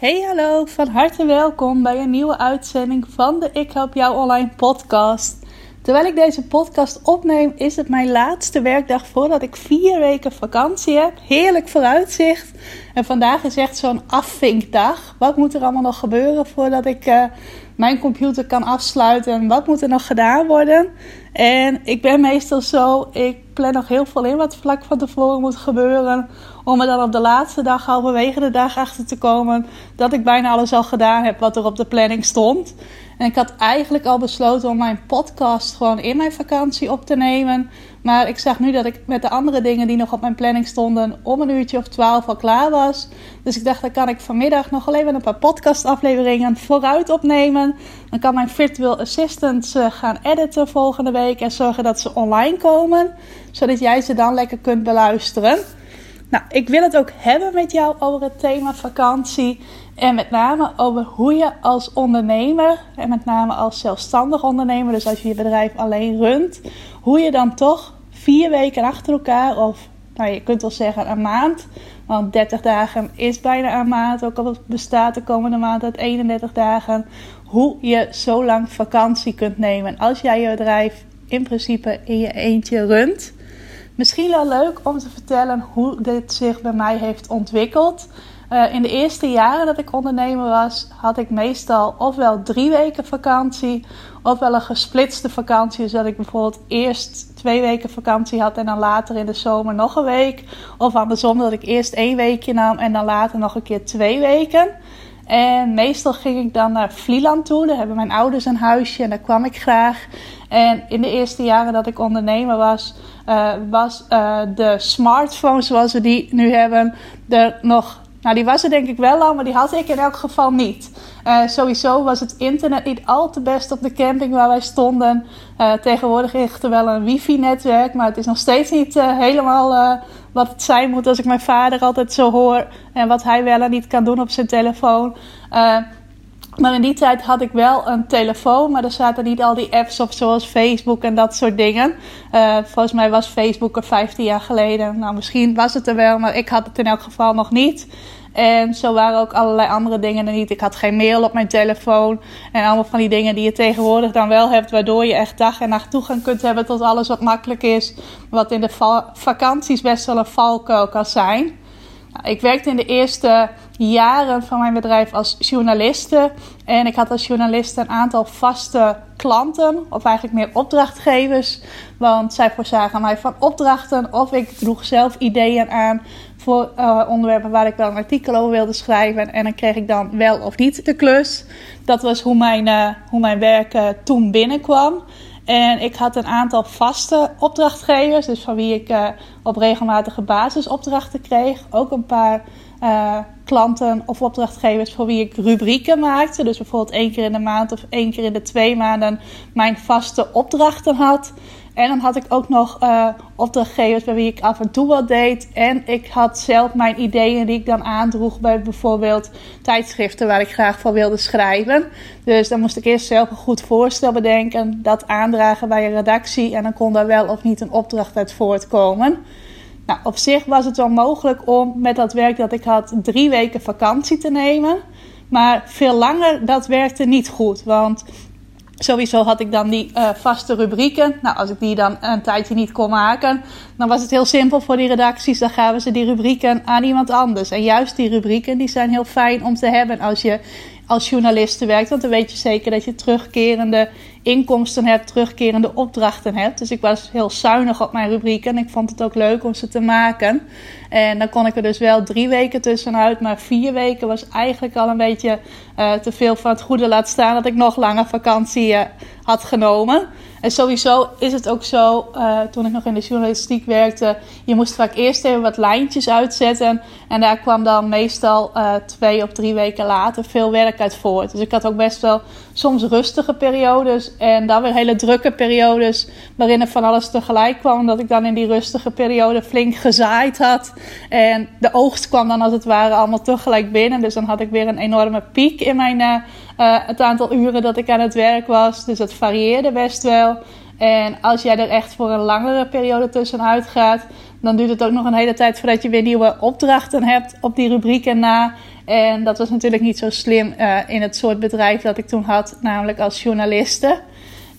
Hey hallo, van harte welkom bij een nieuwe uitzending van de Ik Help Jou Online podcast. Terwijl ik deze podcast opneem, is het mijn laatste werkdag voordat ik vier weken vakantie heb. Heerlijk vooruitzicht. En vandaag is echt zo'n afvinkdag. Wat moet er allemaal nog gebeuren voordat ik uh, mijn computer kan afsluiten? En wat moet er nog gedaan worden? En ik ben meestal zo, ik plan nog heel veel in wat vlak van tevoren moet gebeuren. Om er dan op de laatste dag, halverwege de dag, achter te komen dat ik bijna alles al gedaan heb wat er op de planning stond. En ik had eigenlijk al besloten om mijn podcast gewoon in mijn vakantie op te nemen. Maar ik zag nu dat ik met de andere dingen die nog op mijn planning stonden om een uurtje of twaalf al klaar was. Dus ik dacht, dan kan ik vanmiddag nog alleen een paar podcastafleveringen vooruit opnemen. Dan kan mijn virtual assistant gaan editen volgende week en zorgen dat ze online komen. Zodat jij ze dan lekker kunt beluisteren. Nou, ik wil het ook hebben met jou over het thema vakantie. En met name over hoe je als ondernemer, en met name als zelfstandig ondernemer, dus als je je bedrijf alleen runt, hoe je dan toch vier weken achter elkaar, of nou, je kunt wel zeggen een maand, want 30 dagen is bijna een maand, ook al bestaat de komende maand uit 31 dagen, hoe je zo lang vakantie kunt nemen als jij je bedrijf in principe in je eentje runt. Misschien wel leuk om te vertellen hoe dit zich bij mij heeft ontwikkeld. Uh, in de eerste jaren dat ik ondernemer was, had ik meestal ofwel drie weken vakantie, ofwel een gesplitste vakantie. Zodat ik bijvoorbeeld eerst twee weken vakantie had en dan later in de zomer nog een week. Of andersom, dat ik eerst één weekje nam en dan later nog een keer twee weken. En meestal ging ik dan naar Vlieland toe. Daar hebben mijn ouders een huisje en daar kwam ik graag. En in de eerste jaren dat ik ondernemer was, uh, was uh, de smartphone zoals we die nu hebben, er nog. Nou, die was er denk ik wel al, maar die had ik in elk geval niet. Uh, sowieso was het internet niet al te best op de camping waar wij stonden. tegenwoordig is er wel een wifi-netwerk, maar het is nog steeds niet helemaal wat het zijn moet als ik mijn vader altijd zo hoor. En wat hij wel en niet kan doen op zijn telefoon. Maar in die tijd had ik wel een telefoon, maar er zaten niet al die apps op zoals Facebook en dat soort dingen. Uh, volgens mij was Facebook er 15 jaar geleden. Nou, misschien was het er wel, maar ik had het in elk geval nog niet. En zo waren ook allerlei andere dingen er niet. Ik had geen mail op mijn telefoon. En allemaal van die dingen die je tegenwoordig dan wel hebt. Waardoor je echt dag en nacht toegang kunt hebben tot alles wat makkelijk is. Wat in de vakanties best wel een valkuil kan zijn. Nou, ik werkte in de eerste jaren van mijn bedrijf als journaliste. En ik had als journaliste een aantal vaste klanten, of eigenlijk meer opdrachtgevers. Want zij voorzagen mij van opdrachten, of ik droeg zelf ideeën aan voor uh, onderwerpen waar ik wel een artikel over wilde schrijven. En dan kreeg ik dan wel of niet de klus. Dat was hoe mijn, uh, hoe mijn werk uh, toen binnenkwam. En ik had een aantal vaste opdrachtgevers, dus van wie ik uh, op regelmatige basis opdrachten kreeg. Ook een paar uh, klanten of opdrachtgevers voor wie ik rubrieken maakte. Dus bijvoorbeeld één keer in de maand of één keer in de twee maanden mijn vaste opdrachten had. En dan had ik ook nog uh, opdrachtgevers bij wie ik af en toe wat deed. En ik had zelf mijn ideeën die ik dan aandroeg bij bijvoorbeeld tijdschriften waar ik graag voor wilde schrijven. Dus dan moest ik eerst zelf een goed voorstel bedenken, dat aandragen bij een redactie. En dan kon daar wel of niet een opdracht uit voortkomen. Nou, op zich was het wel mogelijk om met dat werk dat ik had drie weken vakantie te nemen. Maar veel langer, dat werkte niet goed. Want Sowieso had ik dan die uh, vaste rubrieken. Nou, als ik die dan een tijdje niet kon maken, dan was het heel simpel voor die redacties. Dan gaven ze die rubrieken aan iemand anders. En juist die rubrieken die zijn heel fijn om te hebben als je als journaliste werkt. Want dan weet je zeker dat je terugkerende inkomsten hebt, terugkerende opdrachten hebt. Dus ik was heel zuinig op mijn rubrieken en ik vond het ook leuk om ze te maken. En dan kon ik er dus wel drie weken tussenuit, maar vier weken was eigenlijk al een beetje uh, te veel van het goede laat staan dat ik nog langer vakantie uh, had genomen. En sowieso is het ook zo, uh, toen ik nog in de journalistiek werkte, je moest vaak eerst even wat lijntjes uitzetten. En daar kwam dan meestal twee of drie weken later veel werk uit voort. Dus ik had ook best wel soms rustige periodes en dan weer hele drukke periodes waarin er van alles tegelijk kwam. Omdat ik dan in die rustige periode flink gezaaid had. En de oogst kwam dan als het ware allemaal tegelijk binnen. Dus dan had ik weer een enorme piek in mijn, uh, het aantal uren dat ik aan het werk was. Dus het varieerde best wel. En als jij er echt voor een langere periode tussenuit gaat, dan duurt het ook nog een hele tijd voordat je weer nieuwe opdrachten hebt op die rubrieken na. En dat was natuurlijk niet zo slim uh, in het soort bedrijf dat ik toen had, namelijk als journaliste.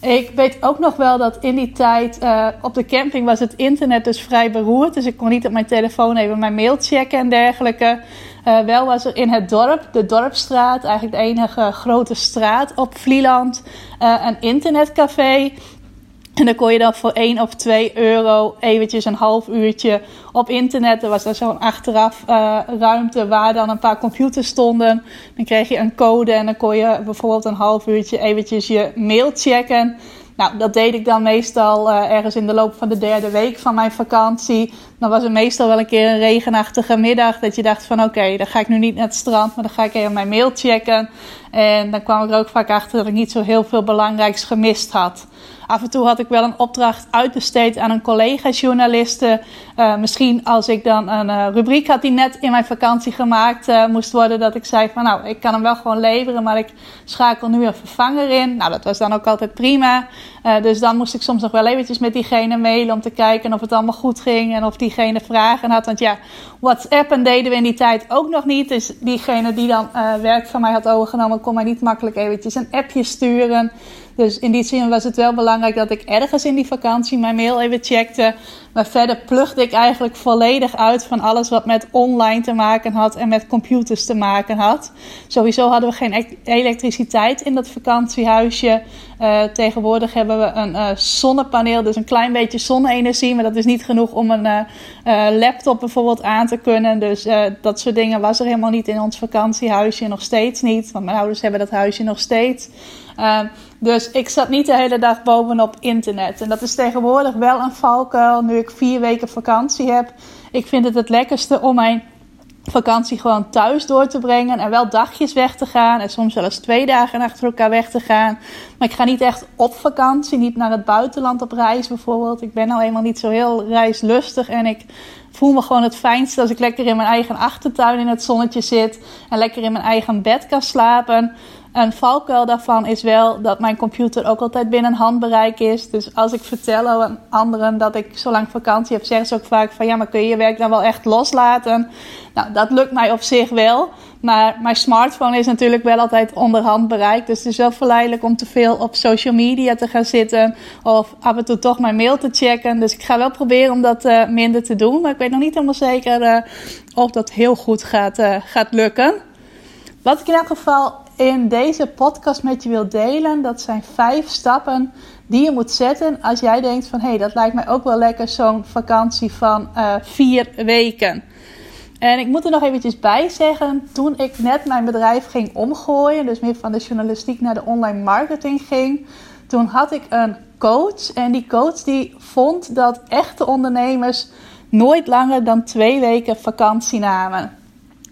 Ik weet ook nog wel dat in die tijd uh, op de camping was het internet dus vrij beroerd. Dus ik kon niet op mijn telefoon even mijn mail checken en dergelijke. Uh, wel was er in het dorp, de Dorpstraat, eigenlijk de enige grote straat op Vlieland, een internetcafé. En dan kon je dan voor 1 of 2 euro eventjes een half uurtje op internet. Er was dan zo'n achteraf uh, ruimte waar dan een paar computers stonden. Dan kreeg je een code en dan kon je bijvoorbeeld een half uurtje eventjes je mail checken. Nou, dat deed ik dan meestal uh, ergens in de loop van de derde week van mijn vakantie. Dan was er meestal wel een keer een regenachtige middag dat je dacht van oké, dan ga ik nu niet naar het strand, maar dan ga ik even mijn mail checken. En dan kwam ik er ook vaak achter dat ik niet zo heel veel belangrijks gemist had. Af en toe had ik wel een opdracht uitbesteed aan een collega-journaliste. Uh, misschien als ik dan een uh, rubriek had die net in mijn vakantie gemaakt uh, moest worden, dat ik zei van nou, ik kan hem wel gewoon leveren, maar ik schakel nu een vervanger in. Nou, dat was dan ook altijd prima. dus dan moest ik soms nog wel eventjes met diegene mailen om te kijken of het allemaal goed ging en of diegene vragen had. Want ja, WhatsApp deden we in die tijd ook nog niet. Dus diegene die dan werk van mij had overgenomen, kon mij niet makkelijk eventjes een appje sturen. Dus in die zin was het wel belangrijk dat ik ergens in die vakantie mijn mail even checkte. Maar verder plugde ik eigenlijk volledig uit van alles wat met online te maken had en met computers te maken had. Sowieso hadden we geen e- elektriciteit in dat vakantiehuisje. Uh, tegenwoordig hebben we een uh, zonnepaneel, dus een klein beetje zonne-energie. Maar dat is niet genoeg om een uh, laptop bijvoorbeeld aan te kunnen. Dus dat soort dingen was er helemaal niet in ons vakantiehuisje. Nog steeds niet, want mijn ouders hebben dat huisje nog steeds. Dus ik zat niet de hele dag bovenop internet. En dat is tegenwoordig wel een valkuil nu ik vier weken vakantie heb. Ik vind het het lekkerste om mijn vakantie gewoon thuis door te brengen. En wel dagjes weg te gaan. En soms zelfs twee dagen achter elkaar weg te gaan. Maar ik ga niet echt op vakantie. Niet naar het buitenland op reis bijvoorbeeld. Ik ben nou eenmaal niet zo heel reislustig. En ik voel me gewoon het fijnste als ik lekker in mijn eigen achtertuin in het zonnetje zit. En lekker in mijn eigen bed kan slapen. Een valkuil daarvan is wel dat mijn computer ook altijd binnen handbereik is. Dus als ik vertel aan anderen dat ik zo lang vakantie heb, zeggen ze ook vaak van ja, maar kun je je werk dan wel echt loslaten? Nou, dat lukt mij op zich wel. Maar mijn smartphone is natuurlijk wel altijd onder handbereik. Dus het is wel verleidelijk om te veel op social media te gaan zitten. Of af en toe toch mijn mail te checken. Dus ik ga wel proberen om dat uh, minder te doen. Maar ik weet nog niet helemaal zeker uh, of dat heel goed gaat, uh, gaat lukken. Wat ik in elk geval in deze podcast met je wil delen. Dat zijn vijf stappen die je moet zetten als jij denkt van hé, hey, dat lijkt mij ook wel lekker zo'n vakantie van uh, vier weken. En ik moet er nog eventjes bij zeggen, toen ik net mijn bedrijf ging omgooien, dus meer van de journalistiek naar de online marketing ging, toen had ik een coach en die coach die vond dat echte ondernemers nooit langer dan twee weken vakantie namen.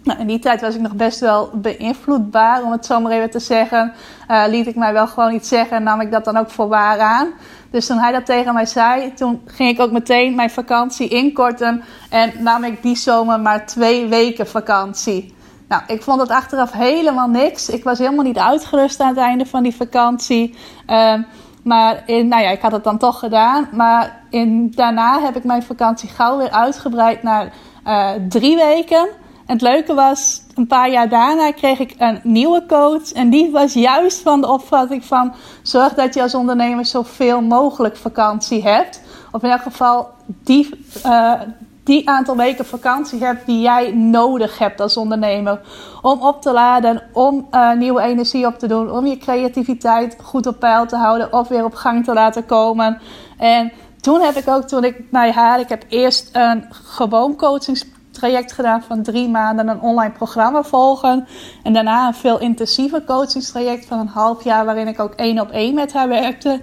Nou, in die tijd was ik nog best wel beïnvloedbaar, om het zo maar even te zeggen. Uh, liet ik mij wel gewoon iets zeggen en nam ik dat dan ook voor waar aan. Dus toen hij dat tegen mij zei, toen ging ik ook meteen mijn vakantie inkorten. En nam ik die zomer maar twee weken vakantie. Nou, ik vond het achteraf helemaal niks. Ik was helemaal niet uitgerust aan het einde van die vakantie. Uh, maar in, nou ja, ik had het dan toch gedaan. Maar in, daarna heb ik mijn vakantie gauw weer uitgebreid naar uh, drie weken. En het leuke was, een paar jaar daarna kreeg ik een nieuwe coach. En die was juist van de opvatting van... zorg dat je als ondernemer zoveel mogelijk vakantie hebt. Of in elk geval die, uh, die aantal weken vakantie hebt die jij nodig hebt als ondernemer. Om op te laden, om uh, nieuwe energie op te doen. Om je creativiteit goed op peil te houden of weer op gang te laten komen. En toen heb ik ook, toen ik naar haar... Ik heb eerst een gewoon coachings traject gedaan van drie maanden een online programma volgen. En daarna een veel intensiever coachingstraject van een half jaar waarin ik ook één op één met haar werkte.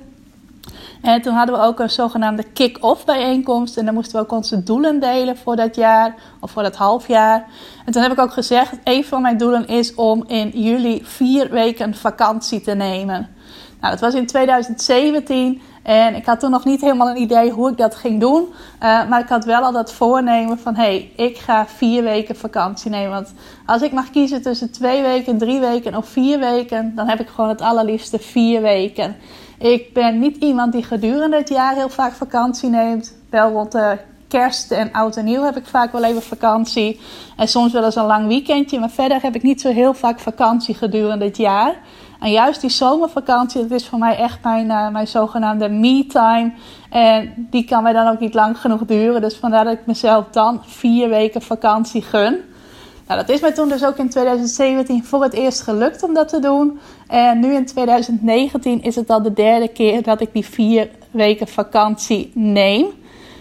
En toen hadden we ook een zogenaamde kick-off bijeenkomst. En dan moesten we ook onze doelen delen voor dat jaar of voor dat half jaar. En toen heb ik ook gezegd: een van mijn doelen is om in juli vier weken vakantie te nemen. Nou, dat was in 2017. En ik had toen nog niet helemaal een idee hoe ik dat ging doen. Uh, maar ik had wel al dat voornemen van... hé, hey, ik ga vier weken vakantie nemen. Want als ik mag kiezen tussen twee weken, drie weken of vier weken... dan heb ik gewoon het allerliefste vier weken. Ik ben niet iemand die gedurende het jaar heel vaak vakantie neemt. Wel rond de kerst en oud en nieuw heb ik vaak wel even vakantie. En soms wel eens een lang weekendje. Maar verder heb ik niet zo heel vaak vakantie gedurende het jaar. En juist die zomervakantie, dat is voor mij echt mijn, uh, mijn zogenaamde me-time. En die kan mij dan ook niet lang genoeg duren. Dus vandaar dat ik mezelf dan vier weken vakantie gun. Nou, dat is mij toen dus ook in 2017 voor het eerst gelukt om dat te doen. En nu in 2019 is het al de derde keer dat ik die vier weken vakantie neem.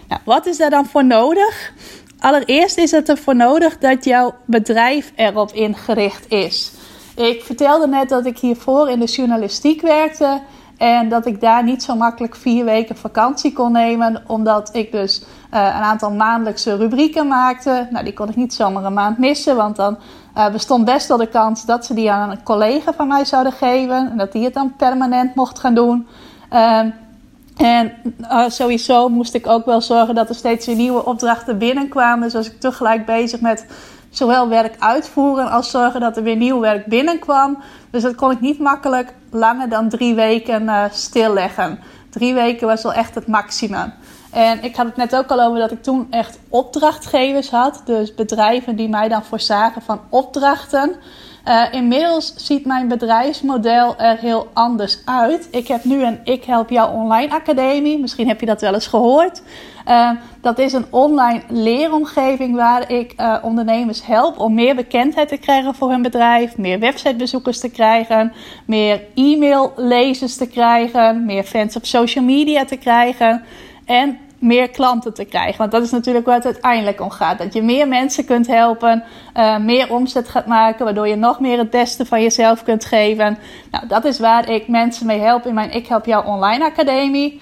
Nou, wat is daar dan voor nodig? Allereerst is het ervoor nodig dat jouw bedrijf erop ingericht is. Ik vertelde net dat ik hiervoor in de journalistiek werkte. En dat ik daar niet zo makkelijk vier weken vakantie kon nemen. Omdat ik dus uh, een aantal maandelijkse rubrieken maakte. Nou, die kon ik niet zomaar een maand missen. Want dan uh, bestond best wel de kans dat ze die aan een collega van mij zouden geven. En dat die het dan permanent mocht gaan doen. Uh, en uh, sowieso moest ik ook wel zorgen dat er steeds weer nieuwe opdrachten binnenkwamen. Dus was ik tegelijk bezig met zowel werk uitvoeren als zorgen dat er weer nieuw werk binnenkwam. Dus dat kon ik niet makkelijk langer dan drie weken uh, stilleggen. Drie weken was wel echt het maximum. En ik had het net ook al over dat ik toen echt opdrachtgevers had. Dus bedrijven die mij dan voorzagen van opdrachten. Uh, inmiddels ziet mijn bedrijfsmodel er heel anders uit. Ik heb nu een Ik Help Jou Online Academie. Misschien heb je dat wel eens gehoord. Uh, dat is een online leeromgeving waar ik uh, ondernemers help om meer bekendheid te krijgen voor hun bedrijf, meer websitebezoekers te krijgen, meer e-maillezers te krijgen, meer fans op social media te krijgen. En meer klanten te krijgen. Want dat is natuurlijk waar het uiteindelijk om gaat. Dat je meer mensen kunt helpen, uh, meer omzet gaat maken, waardoor je nog meer het beste van jezelf kunt geven. Nou, dat is waar ik mensen mee help in mijn Ik Help Jou Online Academie.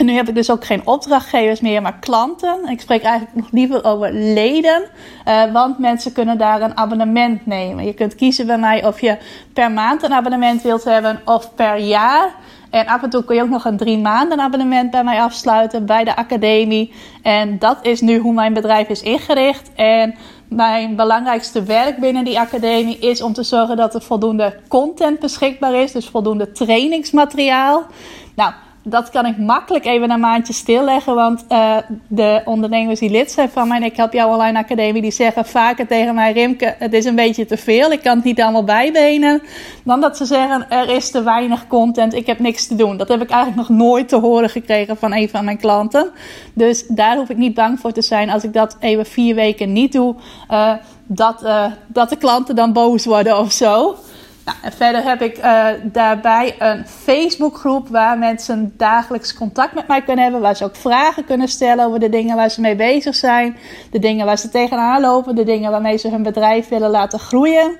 En nu heb ik dus ook geen opdrachtgevers meer, maar klanten. Ik spreek eigenlijk nog liever over leden, uh, want mensen kunnen daar een abonnement nemen. Je kunt kiezen bij mij of je per maand een abonnement wilt hebben of per jaar. En af en toe kun je ook nog een drie maanden abonnement bij mij afsluiten bij de academie. En dat is nu hoe mijn bedrijf is ingericht. En mijn belangrijkste werk binnen die academie is om te zorgen dat er voldoende content beschikbaar is. Dus voldoende trainingsmateriaal. Nou, dat kan ik makkelijk even een maandje stilleggen. Want uh, de ondernemers die lid zijn van mijn Ik Help Jou Online Academie... die zeggen vaker tegen mij... Rimke, het is een beetje te veel. Ik kan het niet allemaal bijbenen. Dan dat ze zeggen, er is te weinig content. Ik heb niks te doen. Dat heb ik eigenlijk nog nooit te horen gekregen van een van mijn klanten. Dus daar hoef ik niet bang voor te zijn als ik dat even vier weken niet doe... Uh, dat, uh, dat de klanten dan boos worden of zo. Nou, en verder heb ik uh, daarbij een Facebookgroep waar mensen dagelijks contact met mij kunnen hebben. Waar ze ook vragen kunnen stellen over de dingen waar ze mee bezig zijn. De dingen waar ze tegenaan lopen. De dingen waarmee ze hun bedrijf willen laten groeien.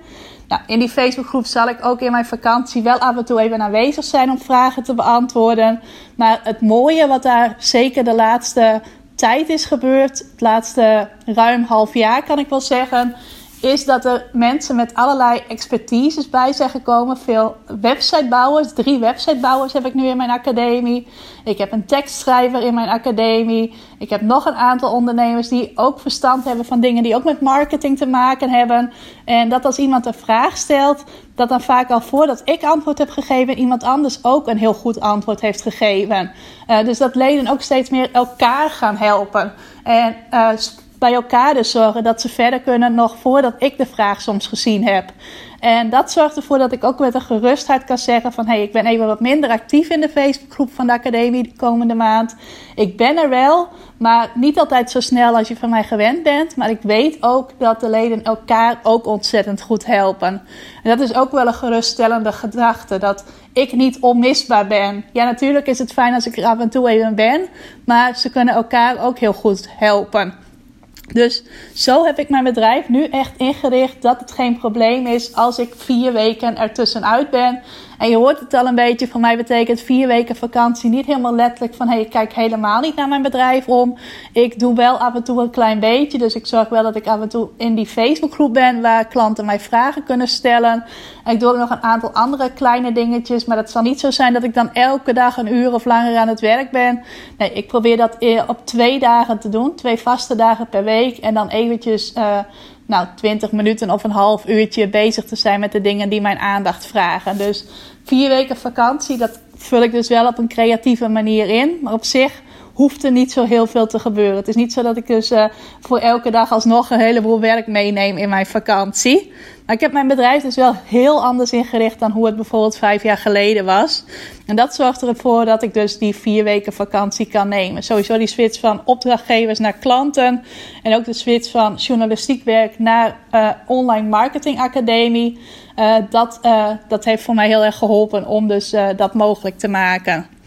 Nou, in die Facebookgroep zal ik ook in mijn vakantie wel af en toe even aanwezig zijn om vragen te beantwoorden. Maar het mooie wat daar zeker de laatste tijd is gebeurd, het laatste ruim half jaar kan ik wel zeggen, is dat er mensen met allerlei expertises bij zijn gekomen. Veel websitebouwers, drie websitebouwers heb ik nu in mijn academie. Ik heb een tekstschrijver in mijn academie. Ik heb nog een aantal ondernemers die ook verstand hebben van dingen die ook met marketing te maken hebben. En dat als iemand een vraag stelt, dat dan vaak al voordat ik antwoord heb gegeven, iemand anders ook een heel goed antwoord heeft gegeven. Uh, dus dat leden ook steeds meer elkaar gaan helpen. En uh, bij elkaar dus zorgen dat ze verder kunnen nog voordat ik de vraag soms gezien heb. En dat zorgt ervoor dat ik ook met een gerustheid kan zeggen van... hé, hey, ik ben even wat minder actief in de Facebookgroep van de academie de komende maand. Ik ben er wel, maar niet altijd zo snel als je van mij gewend bent. Maar ik weet ook dat de leden elkaar ook ontzettend goed helpen. En dat is ook wel een geruststellende gedachte, dat ik niet onmisbaar ben. Ja, natuurlijk is het fijn als ik er af en toe even ben, maar ze kunnen elkaar ook heel goed helpen. Dus zo heb ik mijn bedrijf nu echt ingericht dat het geen probleem is als ik vier weken ertussenuit ben. En je hoort het al een beetje, voor mij betekent vier weken vakantie niet helemaal letterlijk van hey, ik kijk helemaal niet naar mijn bedrijf om. Ik doe wel af en toe een klein beetje, dus ik zorg wel dat ik af en toe in die Facebookgroep ben waar klanten mij vragen kunnen stellen. En ik doe ook nog een aantal andere kleine dingetjes, maar dat zal niet zo zijn dat ik dan elke dag een uur of langer aan het werk ben. Nee, ik probeer dat op twee dagen te doen, twee vaste dagen per week en dan eventjes... Uh, nou, 20 minuten of een half uurtje bezig te zijn met de dingen die mijn aandacht vragen. Dus vier weken vakantie, dat vul ik dus wel op een creatieve manier in. Maar op zich hoeft er niet zo heel veel te gebeuren. Het is niet zo dat ik dus uh, voor elke dag alsnog een heleboel werk meeneem in mijn vakantie. Maar ik heb mijn bedrijf dus wel heel anders ingericht dan hoe het bijvoorbeeld vijf jaar geleden was. En dat zorgt ervoor dat ik dus die vier weken vakantie kan nemen. Sowieso die switch van opdrachtgevers naar klanten. En ook de switch van journalistiek werk naar uh, online marketing academie. Uh, dat, dat heeft voor mij heel erg geholpen om dus dat mogelijk te maken.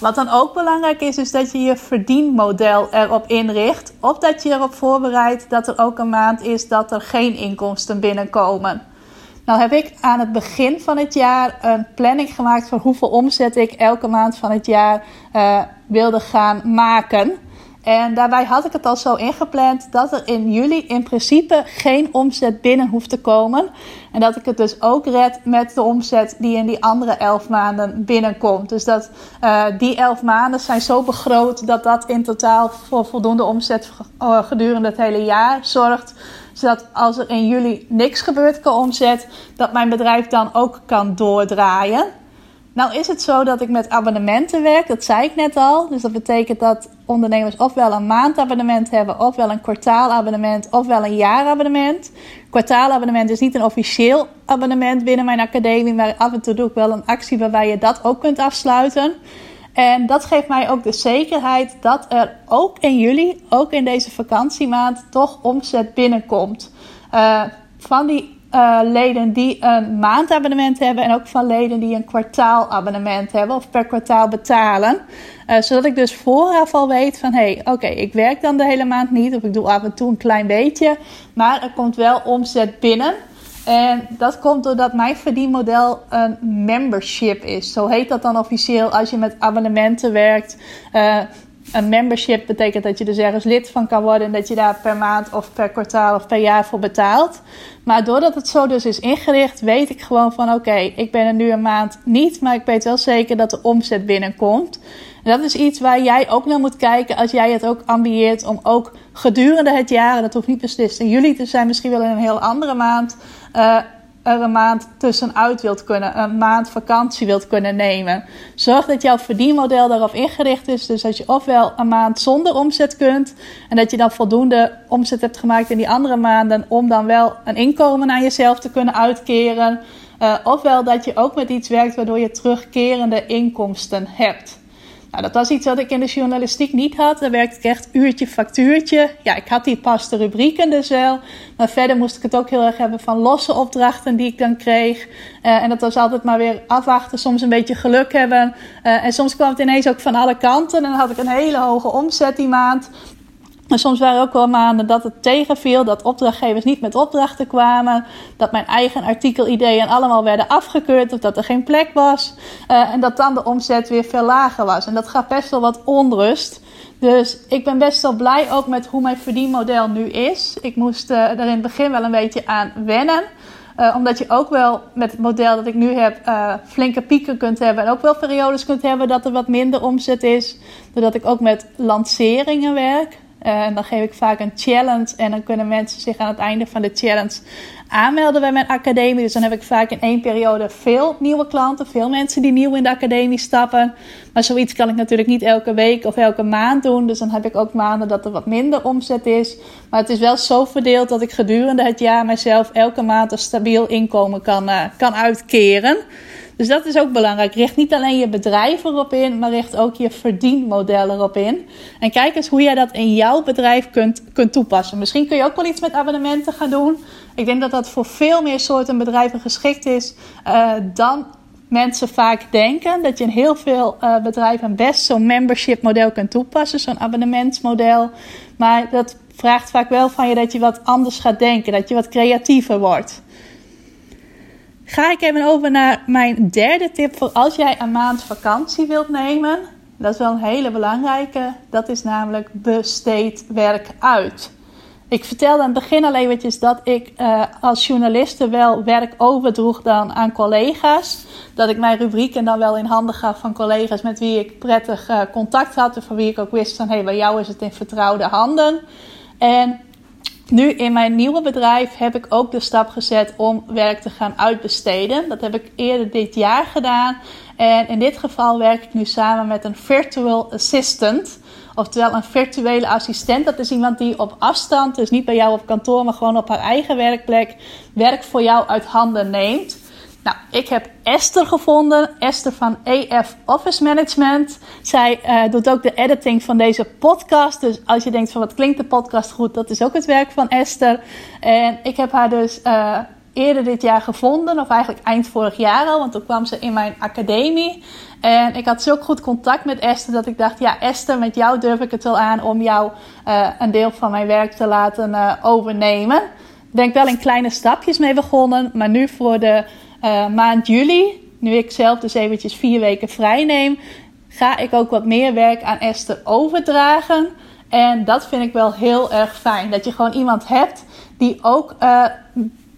Wat dan ook belangrijk is, is dat je je verdienmodel erop inricht. Of dat je erop voorbereidt dat er ook een maand is dat er geen inkomsten binnenkomen. Nou heb ik aan het begin van het jaar een planning gemaakt van hoeveel omzet ik elke maand van het jaar uh, wilde gaan maken. En daarbij had ik het al zo ingepland dat er in juli in principe geen omzet binnen hoeft te komen. En dat ik het dus ook red met de omzet die in die andere elf maanden binnenkomt. Dus dat uh, die elf maanden zijn zo begroot dat dat in totaal voor voldoende omzet uh, gedurende het hele jaar zorgt. Zodat als er in juli niks gebeurt qua omzet, dat mijn bedrijf dan ook kan doordraaien. Nou is het zo dat ik met abonnementen werk, dat zei ik net al. Dus dat betekent dat ondernemers ofwel een maandabonnement hebben, ofwel een kwartaalabonnement, ofwel een jaarabonnement. Kwartaalabonnement is niet een officieel abonnement binnen mijn academie, maar af en toe doe ik wel een actie waarbij je dat ook kunt afsluiten. En dat geeft mij ook de zekerheid dat er ook in juli, ook in deze vakantiemaand, toch omzet binnenkomt. Uh, van die uh, leden die een maandabonnement hebben en ook van leden die een kwartaalabonnement hebben of per kwartaal betalen. Uh, zodat ik dus vooraf al weet van hé, hey, oké, ik werk dan de hele maand niet of ik doe af en toe een klein beetje, maar er komt wel omzet binnen. En dat komt doordat mijn verdienmodel een membership is. Zo heet dat dan officieel als je met abonnementen werkt. Uh, een membership betekent dat je dus ergens lid van kan worden en dat je daar per maand of per kwartaal of per jaar voor betaalt. Maar doordat het zo dus is ingericht, weet ik gewoon van oké, ik ben er nu een maand niet, maar ik weet wel zeker dat de omzet binnenkomt. En dat is iets waar jij ook naar moet kijken als jij het ook ambieert om ook gedurende het jaar, dat hoeft niet beslist in juli te zijn, misschien wel in een heel andere maand, uh, een maand tussenuit wilt kunnen, een maand vakantie wilt kunnen nemen. Zorg dat jouw verdienmodel daarop ingericht is. Dus dat je ofwel een maand zonder omzet kunt en dat je dan voldoende omzet hebt gemaakt in die andere maanden om dan wel een inkomen aan jezelf te kunnen uitkeren. Uh, ofwel dat je ook met iets werkt waardoor je terugkerende inkomsten hebt. Nou, dat was iets wat ik in de journalistiek niet had. Daar werkte ik echt uurtje factuurtje. Ja, ik had die vaste rubrieken dus wel. Maar verder moest ik het ook heel erg hebben van losse opdrachten die ik dan kreeg. Uh, en dat was altijd maar weer afwachten, soms een beetje geluk hebben. Uh, en soms kwam het ineens ook van alle kanten. En dan had ik een hele hoge omzet die maand. Maar soms waren ook wel maanden dat het tegenviel, dat opdrachtgevers niet met opdrachten kwamen, dat mijn eigen artikelideeën allemaal werden afgekeurd of dat er geen plek was uh, en dat dan de omzet weer veel lager was. En dat gaf best wel wat onrust. Dus ik ben best wel blij ook met hoe mijn verdienmodel nu is. Ik moest uh, er in het begin wel een beetje aan wennen. Uh, omdat je ook wel met het model dat ik nu heb flinke pieken kunt hebben. En ook wel periodes kunt hebben dat er wat minder omzet is. Doordat ik ook met lanceringen werk. Uh, en dan geef ik vaak een challenge. En dan kunnen mensen zich aan het einde van de challenge aanmelden bij mijn academie. Dus dan heb ik vaak in één periode veel nieuwe klanten. Veel mensen die nieuw in de academie stappen. Maar zoiets kan ik natuurlijk niet elke week of elke maand doen. Dus dan heb ik ook maanden dat er wat minder omzet is. Maar het is wel zo verdeeld dat ik gedurende het jaar mezelf elke maand een stabiel inkomen kan, uh, kan uitkeren. Dus dat is ook belangrijk. Richt niet alleen je bedrijf erop in, maar richt ook je verdienmodel erop in. En kijk eens hoe jij dat in jouw bedrijf kunt, kunt toepassen. Misschien kun je ook wel iets met abonnementen gaan doen. Ik denk dat dat voor veel meer soorten bedrijven geschikt is uh, dan mensen vaak denken. Dat je in heel veel uh, bedrijven best zo'n membership model kunt toepassen, zo'n abonnementsmodel. Maar dat vraagt vaak wel van je dat je wat anders gaat denken, dat je wat creatiever wordt. Ga ik even over naar mijn derde tip voor als jij een maand vakantie wilt nemen. Dat is wel een hele belangrijke. Dat is namelijk besteed werk uit. Ik vertelde aan het begin al eventjes dat ik uh, als journaliste wel werk overdroeg dan aan collega's. Dat ik mijn rubrieken dan wel in handen gaf van collega's met wie ik prettig uh, contact had. En van wie ik ook wist van hé, hey, bij jou is het in vertrouwde handen. En nu in mijn nieuwe bedrijf heb ik ook de stap gezet om werk te gaan uitbesteden. Dat heb ik eerder dit jaar gedaan. En in dit geval werk ik nu samen met een virtual assistant. Oftewel een virtuele assistent. Dat is iemand die op afstand, dus niet bij jou op kantoor, maar gewoon op haar eigen werkplek, werk voor jou uit handen neemt. Nou, ik heb Esther gevonden. Esther van EF Office Management. Zij uh, doet ook de editing van deze podcast. Dus als je denkt van wat klinkt de podcast goed, dat is ook het werk van Esther. En ik heb haar dus uh, eerder dit jaar gevonden, of eigenlijk eind vorig jaar al, want toen kwam ze in mijn academie. En ik had zulk goed contact met Esther dat ik dacht: ja, Esther, met jou durf ik het wel aan om jou uh, een deel van mijn werk te laten overnemen. Ik ben wel in kleine stapjes mee begonnen, maar nu voor de uh, maand juli, nu ik zelf dus eventjes vier weken vrij neem, ga ik ook wat meer werk aan Esther overdragen. En dat vind ik wel heel erg fijn. Dat je gewoon iemand hebt die ook uh,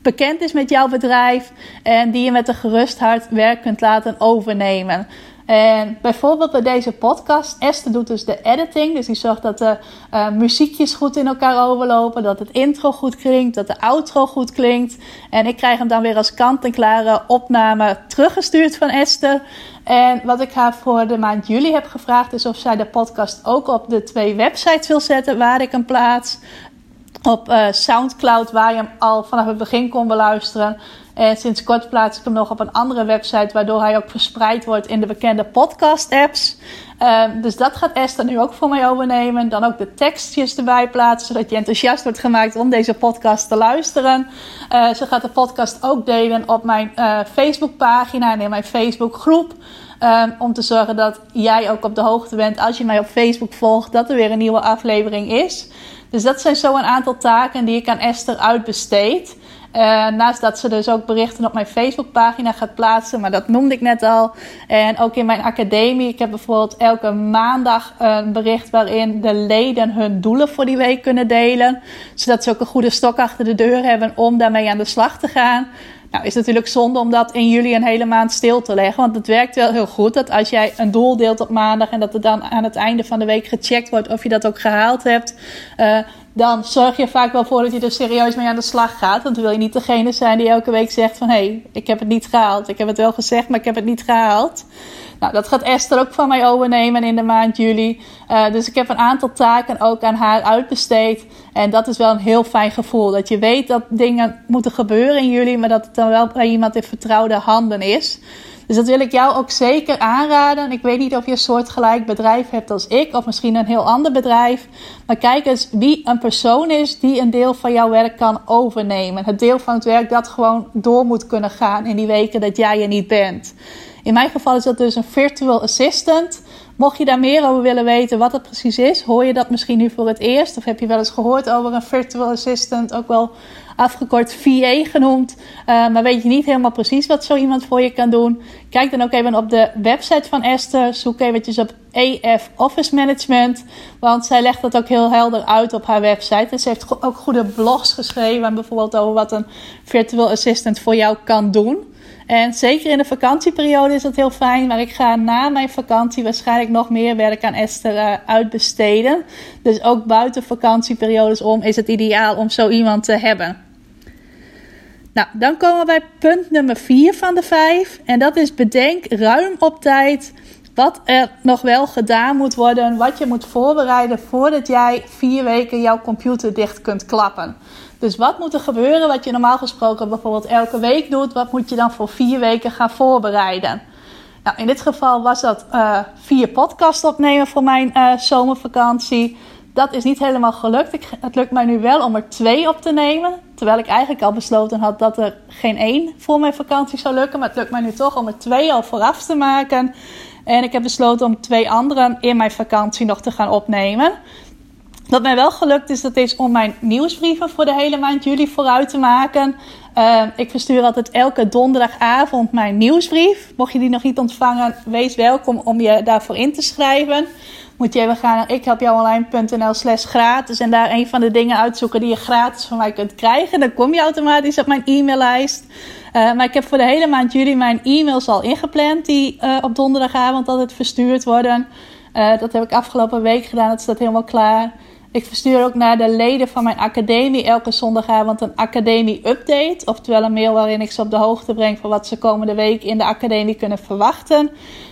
bekend is met jouw bedrijf en die je met een gerust hart werk kunt laten overnemen. En bijvoorbeeld bij deze podcast, Esther doet dus de editing. Dus die zorgt dat de uh, muziekjes goed in elkaar overlopen. Dat het intro goed klinkt, dat de outro goed klinkt. En ik krijg hem dan weer als kant-en-klare opname teruggestuurd van Esther. En wat ik haar voor de maand juli heb gevraagd is of zij de podcast ook op de twee websites wil zetten waar ik hem plaats op uh, Soundcloud, waar je hem al vanaf het begin kon beluisteren. En sinds kort plaats ik hem nog op een andere website, waardoor hij ook verspreid wordt in de bekende podcast-apps. Uh, dus dat gaat Esther nu ook voor mij overnemen. Dan ook de tekstjes erbij plaatsen, zodat je enthousiast wordt gemaakt om deze podcast te luisteren. Uh, ze gaat de podcast ook delen op mijn uh, Facebookpagina en in mijn Facebookgroep. Um, om te zorgen dat jij ook op de hoogte bent als je mij op Facebook volgt, dat er weer een nieuwe aflevering is. Dus dat zijn zo een aantal taken die ik aan Esther uitbesteed. Uh, naast dat ze dus ook berichten op mijn Facebookpagina gaat plaatsen, maar dat noemde ik net al. En ook in mijn academie. Ik heb bijvoorbeeld elke maandag een bericht waarin de leden hun doelen voor die week kunnen delen. Zodat ze ook een goede stok achter de deur hebben om daarmee aan de slag te gaan. Nou, is natuurlijk zonde om dat in juli een hele maand stil te leggen. Want het werkt wel heel goed dat als jij een doel deelt op maandag en dat er dan aan het einde van de week gecheckt wordt of je dat ook gehaald hebt. Uh, dan zorg je vaak wel voor dat je er serieus mee aan de slag gaat. Want dan wil je niet degene zijn die elke week zegt van... hé, hey, ik heb het niet gehaald. Ik heb het wel gezegd, maar ik heb het niet gehaald. Nou, dat gaat Esther ook van mij overnemen in de maand juli. Uh, dus ik heb een aantal taken ook aan haar uitbesteed. En dat is wel een heel fijn gevoel. Dat je weet dat dingen moeten gebeuren in juli... maar dat het dan wel bij iemand in vertrouwde handen is... Dus dat wil ik jou ook zeker aanraden. Ik weet niet of je een soortgelijk bedrijf hebt als ik, of misschien een heel ander bedrijf. Maar kijk eens wie een persoon is die een deel van jouw werk kan overnemen. Het deel van het werk dat gewoon door moet kunnen gaan in die weken dat jij er niet bent. In mijn geval is dat dus een virtual assistant. Mocht je daar meer over willen weten wat het precies is, hoor je dat misschien nu voor het eerst. Of heb je wel eens gehoord over een virtual assistant, ook wel afgekort VA genoemd. Uh, maar weet je niet helemaal precies wat zo iemand voor je kan doen? Kijk dan ook even op de website van Esther. Zoek eventjes op EF Office Management. Want zij legt dat ook heel helder uit op haar website. En ze heeft ook goede blogs geschreven. Bijvoorbeeld over wat een virtual assistant voor jou kan doen. En zeker in de vakantieperiode is dat heel fijn. Maar ik ga na mijn vakantie waarschijnlijk nog meer werk aan Esther uh, uitbesteden. Dus ook buiten vakantieperiodes om is het ideaal om zo iemand te hebben. Nou, dan komen we bij punt nummer 4 van de 5. En dat is bedenk ruim op tijd wat er nog wel gedaan moet worden. Wat je moet voorbereiden voordat jij vier weken jouw computer dicht kunt klappen. Dus wat moet er gebeuren wat je normaal gesproken bijvoorbeeld elke week doet? Wat moet je dan voor vier weken gaan voorbereiden? Nou, in dit geval was dat uh, vier podcasts opnemen voor mijn uh, zomervakantie. dat is niet helemaal gelukt. Ik, het lukt mij nu wel om er twee op te nemen. Terwijl ik eigenlijk al besloten had dat er geen één voor mijn vakantie zou lukken. Maar het lukt mij nu toch om er twee al vooraf te maken. En ik heb besloten om twee anderen in mijn vakantie nog te gaan opnemen. Wat mij wel gelukt is, dat is om mijn nieuwsbrieven voor de hele maand juli vooruit te maken. Uh, ik verstuur altijd elke donderdagavond mijn nieuwsbrief. Mocht je die nog niet ontvangen, wees welkom om je daarvoor in te schrijven. Moet je even gaan naar ikhelpjouonline.nl slash gratis en daar een van de dingen uitzoeken die je gratis van mij kunt krijgen. Dan kom je automatisch op mijn e-maillijst. Uh, maar ik heb voor de hele maand juli mijn e-mails al ingepland die uh, op donderdagavond altijd verstuurd worden. dat heb ik afgelopen week gedaan, dat staat helemaal klaar. Ik verstuur ook naar de leden van mijn academie elke zondagavond een academie-update. Oftewel een mail waarin ik ze op de hoogte breng van wat ze komende week in de academie kunnen verwachten.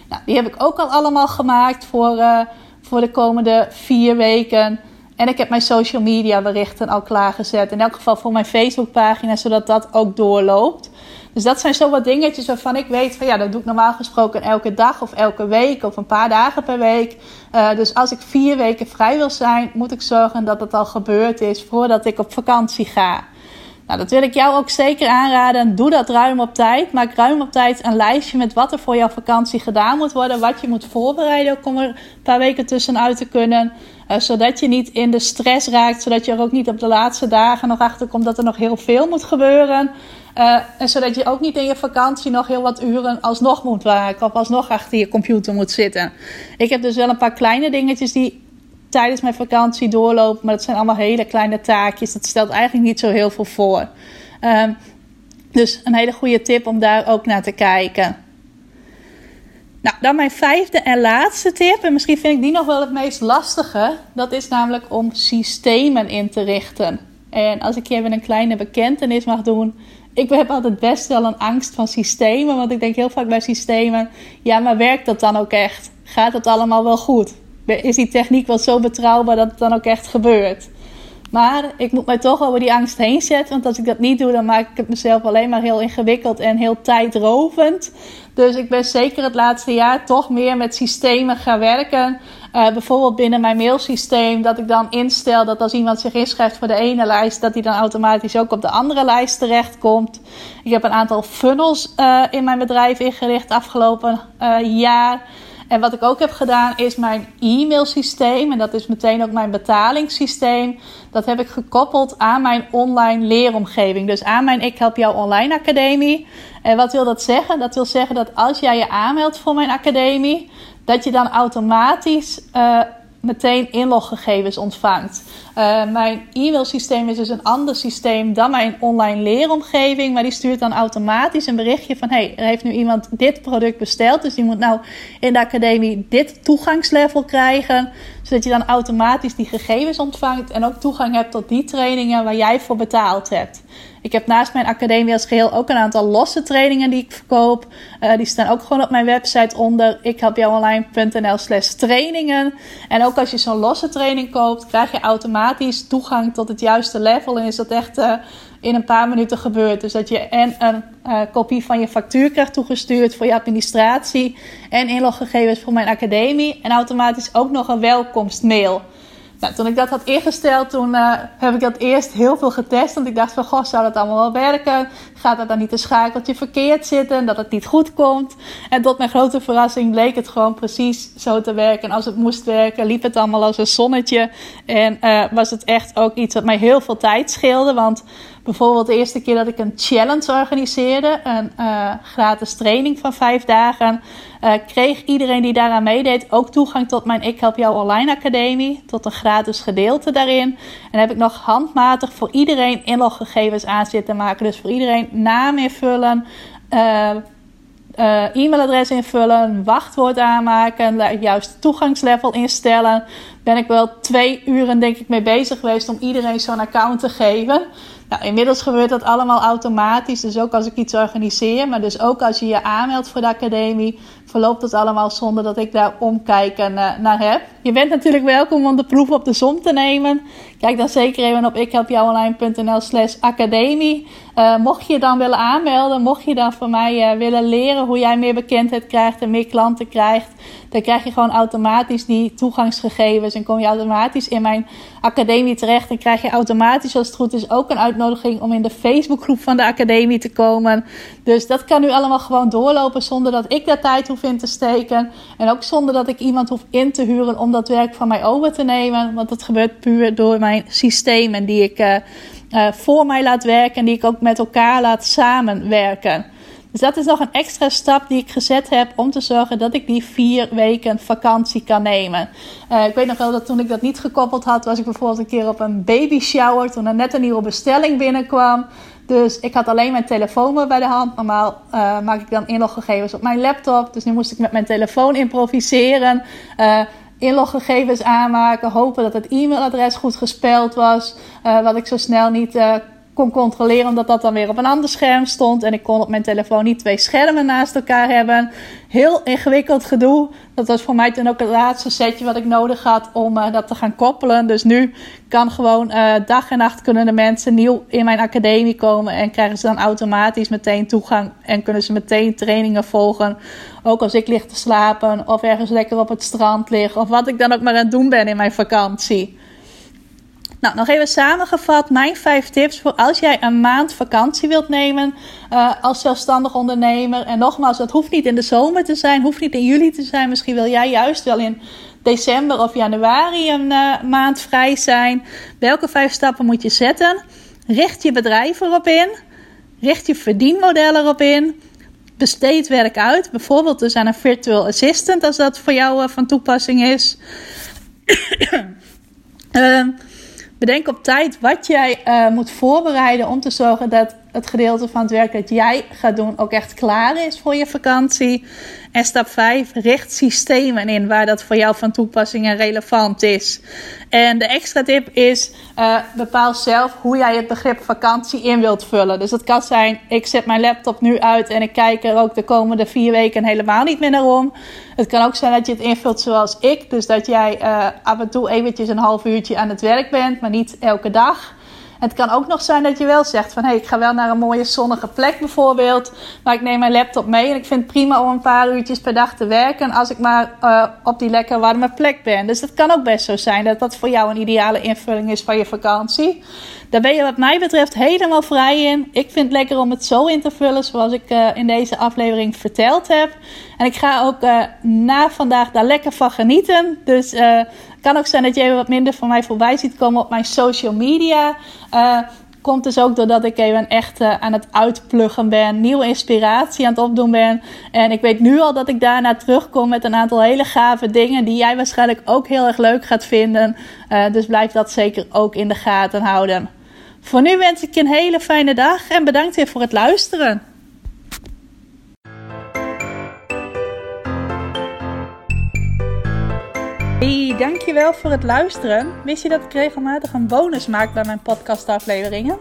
Nou, die heb ik ook al allemaal gemaakt voor, uh, voor de komende vier weken. En ik heb mijn social media berichten al klaargezet. In elk geval voor mijn Facebookpagina, zodat dat ook doorloopt. Dus dat zijn zo wat dingetjes waarvan ik weet van ja, dat doe ik normaal gesproken elke dag of elke week of een paar dagen per week. Uh, dus als ik vier weken vrij wil zijn, moet ik zorgen dat het al gebeurd is voordat ik op vakantie ga. Nou, dat wil ik jou ook zeker aanraden. Doe dat ruim op tijd. Maak ruim op tijd een lijstje met wat er voor jouw vakantie gedaan moet worden. Wat je moet voorbereiden om er een paar weken tussenuit te kunnen. Uh, zodat je niet in de stress raakt. Zodat je er ook niet op de laatste dagen nog achter komt dat er nog heel veel moet gebeuren. Uh, en zodat je ook niet in je vakantie nog heel wat uren alsnog moet werken. Of alsnog achter je computer moet zitten. Ik heb dus wel een paar kleine dingetjes die tijdens mijn vakantie doorlopen. Maar dat zijn allemaal hele kleine taakjes. Dat stelt eigenlijk niet zo heel veel voor. Um, dus een hele goede tip om daar ook naar te kijken. Nou, dan mijn vijfde en laatste tip. En misschien vind ik die nog wel het meest lastige. Dat is namelijk om systemen in te richten. En als ik je even een kleine bekentenis mag doen ik heb altijd best wel een angst van systemen. Want ik denk heel vaak bij systemen: ja, maar werkt dat dan ook echt? Gaat het allemaal wel goed? Is die techniek wel zo betrouwbaar dat het dan ook echt gebeurt? Maar ik moet mij toch over die angst heen zetten. Want als ik dat niet doe, dan maak ik het mezelf alleen maar heel ingewikkeld en heel tijdrovend. Dus ik ben zeker het laatste jaar toch meer met systemen gaan werken. Uh, bijvoorbeeld binnen mijn mailsysteem, dat ik dan instel dat als iemand zich inschrijft voor de ene lijst, dat hij dan automatisch ook op de andere lijst terechtkomt. Ik heb een aantal funnels uh, in mijn bedrijf ingericht afgelopen uh, jaar. En wat ik ook heb gedaan is mijn e-mailsysteem. En dat is meteen ook mijn betalingssysteem. Dat heb ik gekoppeld aan mijn online leeromgeving. Dus aan mijn Ik Help Jou Online Academie. En wat wil dat zeggen? Dat wil zeggen dat als jij je aanmeldt voor mijn academie, dat je dan automatisch uh, meteen inloggegevens ontvangt. Uh, mijn e-mailsysteem is dus een ander systeem dan mijn online leeromgeving. Maar die stuurt dan automatisch een berichtje van... hey, er heeft nu iemand dit product besteld. Dus die moet nou in de academie dit toegangslevel krijgen. Zodat je dan automatisch die gegevens ontvangt... en ook toegang hebt tot die trainingen waar jij voor betaald hebt. Ik heb naast mijn academie als geheel ook een aantal losse trainingen die ik verkoop. Uh, die staan ook gewoon op mijn website onder ikhelpjouonline.nl slash trainingen. En ook als je zo'n losse training koopt, krijg je automatisch toegang tot het juiste level. En is dat echt uh, in een paar minuten gebeurd. Dus dat je en een uh, kopie van je factuur krijgt toegestuurd voor je administratie. En inloggegevens voor mijn academie. En automatisch ook nog een welkomstmail. Nou, toen ik dat had ingesteld, toen uh, heb ik dat eerst heel veel getest. Want ik dacht van, goh, zou dat allemaal wel werken? Gaat er dan niet een schakeltje verkeerd zitten? Dat het niet goed komt? En tot mijn grote verrassing bleek het gewoon precies zo te werken. En als het moest werken, liep het allemaal als een zonnetje. En uh, was het echt ook iets wat mij heel veel tijd scheelde. Want bijvoorbeeld de eerste keer dat ik een challenge organiseerde, een uh, gratis training van vijf dagen, uh, kreeg iedereen die daaraan meedeed ook toegang tot mijn Ik Help Jou Online Academie, tot een gratis gedeelte daarin. En heb ik nog handmatig voor iedereen inloggegevens aan zitten maken. Dus voor iedereen naam invullen. Uh, e-mailadres invullen, wachtwoord aanmaken, juist toegangslevel instellen. Ben ik wel twee uren denk ik mee bezig geweest om iedereen zo'n account te geven. Nou, inmiddels gebeurt dat allemaal automatisch. Dus ook als ik iets organiseer, maar dus ook als je je aanmeldt voor de academie, verloopt het allemaal zonder dat ik daar omkijken uh, naar heb. Je bent natuurlijk welkom om de proef op de som te nemen. Kijk dan zeker even op ikhelpjouonline.nl slash academie. Uh, mocht je dan willen aanmelden, mocht je dan van mij uh, willen leren hoe jij meer bekendheid krijgt en meer klanten krijgt, dan krijg je gewoon automatisch die toegangsgegevens dan kom je automatisch in mijn academie terecht. En krijg je automatisch, als het goed is, ook een uitnodiging om in de Facebookgroep van de academie te komen. Dus dat kan nu allemaal gewoon doorlopen zonder dat ik daar tijd hoef in te steken. En ook zonder dat ik iemand hoef in te huren om dat werk van mij over te nemen. Want dat gebeurt puur door mijn systemen die ik uh, uh, voor mij laat werken en die ik ook met elkaar laat samenwerken. Dus dat is nog een extra stap die ik gezet heb om te zorgen dat ik die vier weken vakantie kan nemen. Uh, ik weet nog wel dat toen ik dat niet gekoppeld had, was ik bijvoorbeeld een keer op een baby shower toen er net een nieuwe bestelling binnenkwam. Dus ik had alleen mijn telefoon bij de hand. Normaal uh, maak ik dan inloggegevens op mijn laptop. Dus nu moest ik met mijn telefoon improviseren. Inloggegevens aanmaken. Hopen dat het e-mailadres goed gespeld was. Uh, wat ik zo snel niet kon controleren, omdat dat dan weer op een ander scherm stond. En ik kon op mijn telefoon niet twee schermen naast elkaar hebben. Heel ingewikkeld gedoe. Dat was voor mij toen ook het laatste setje wat ik nodig had om uh, dat te gaan koppelen. Dus nu kan gewoon uh, dag en nacht kunnen de mensen nieuw in mijn academie komen. En krijgen ze dan automatisch meteen toegang. En kunnen ze meteen trainingen volgen. Ook als ik lig te slapen of ergens lekker op het strand lig. Of wat ik dan ook maar aan het doen ben in mijn vakantie. Nou, nog even samengevat, mijn vijf tips voor als jij een maand vakantie wilt nemen uh, als zelfstandig ondernemer. En nogmaals, dat hoeft niet in de zomer te zijn, hoeft niet in juli te zijn. Misschien wil jij juist wel in december of januari een uh, maand vrij zijn. Welke vijf stappen moet je zetten? Richt je bedrijf erop in. Richt je verdienmodel erop in. Besteed werk uit, bijvoorbeeld dus aan een virtual assistant als dat voor jou uh, van toepassing is. uh, Bedenk op tijd wat jij uh, moet voorbereiden om te zorgen dat het gedeelte van het werk dat jij gaat doen ook echt klaar is voor je vakantie. En stap 5, richt systemen in waar dat voor jou van toepassing en relevant is. En de extra tip is, uh, bepaal zelf hoe jij het begrip vakantie in wilt vullen. Dus het kan zijn, ik zet mijn laptop nu uit en ik kijk er ook de komende vier weken helemaal niet meer naar om. Het kan ook zijn dat je het invult zoals ik. Dus dat jij uh, af en toe eventjes een half uurtje aan het werk bent, maar niet elke dag. Het kan ook nog zijn dat je wel zegt van hé, hey, ik ga wel naar een mooie zonnige plek bijvoorbeeld. Maar ik neem mijn laptop mee en ik vind het prima om een paar uurtjes per dag te werken als ik maar uh, op die lekker warme plek ben. Dus het kan ook best zo zijn dat dat voor jou een ideale invulling is van je vakantie. Daar ben je wat mij betreft helemaal vrij in. Ik vind het lekker om het zo in te vullen zoals ik uh, in deze aflevering verteld heb. En ik ga ook uh, na vandaag daar lekker van genieten. Dus uh, kan ook zijn dat je even wat minder van mij voorbij ziet komen op mijn social media. Komt dus ook doordat ik even echt aan het uitpluggen ben, nieuwe inspiratie aan het opdoen ben. En ik weet nu al dat ik daarna terugkom met een aantal hele gave dingen die jij waarschijnlijk ook heel erg leuk gaat vinden. Dus blijf dat zeker ook in de gaten houden. Voor nu wens ik je een hele fijne dag en bedankt weer voor het luisteren. Hey, dankjewel voor het luisteren. Wist je dat ik regelmatig een bonus maak bij mijn podcastafleveringen?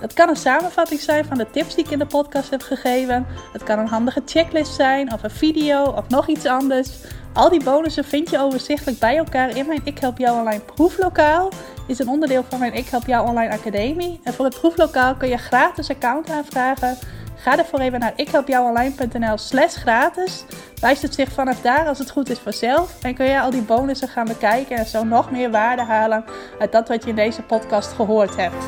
Dat kan een samenvatting zijn van de tips die ik in de podcast heb gegeven. Het kan een handige checklist zijn, of een video, of nog iets anders. Al die bonussen vind je overzichtelijk bij elkaar in mijn Ik Help Jou Online proeflokaal. Is een onderdeel van mijn Ik Help Jou Online Academie. En voor het proeflokaal kun je gratis account aanvragen. Ga ervoor even naar ikhelpjouonline.nl slash gratis. Wijst het zich vanaf daar als het goed is vanzelf. En kun je al die bonussen gaan bekijken en zo nog meer waarde halen uit dat wat je in deze podcast gehoord hebt.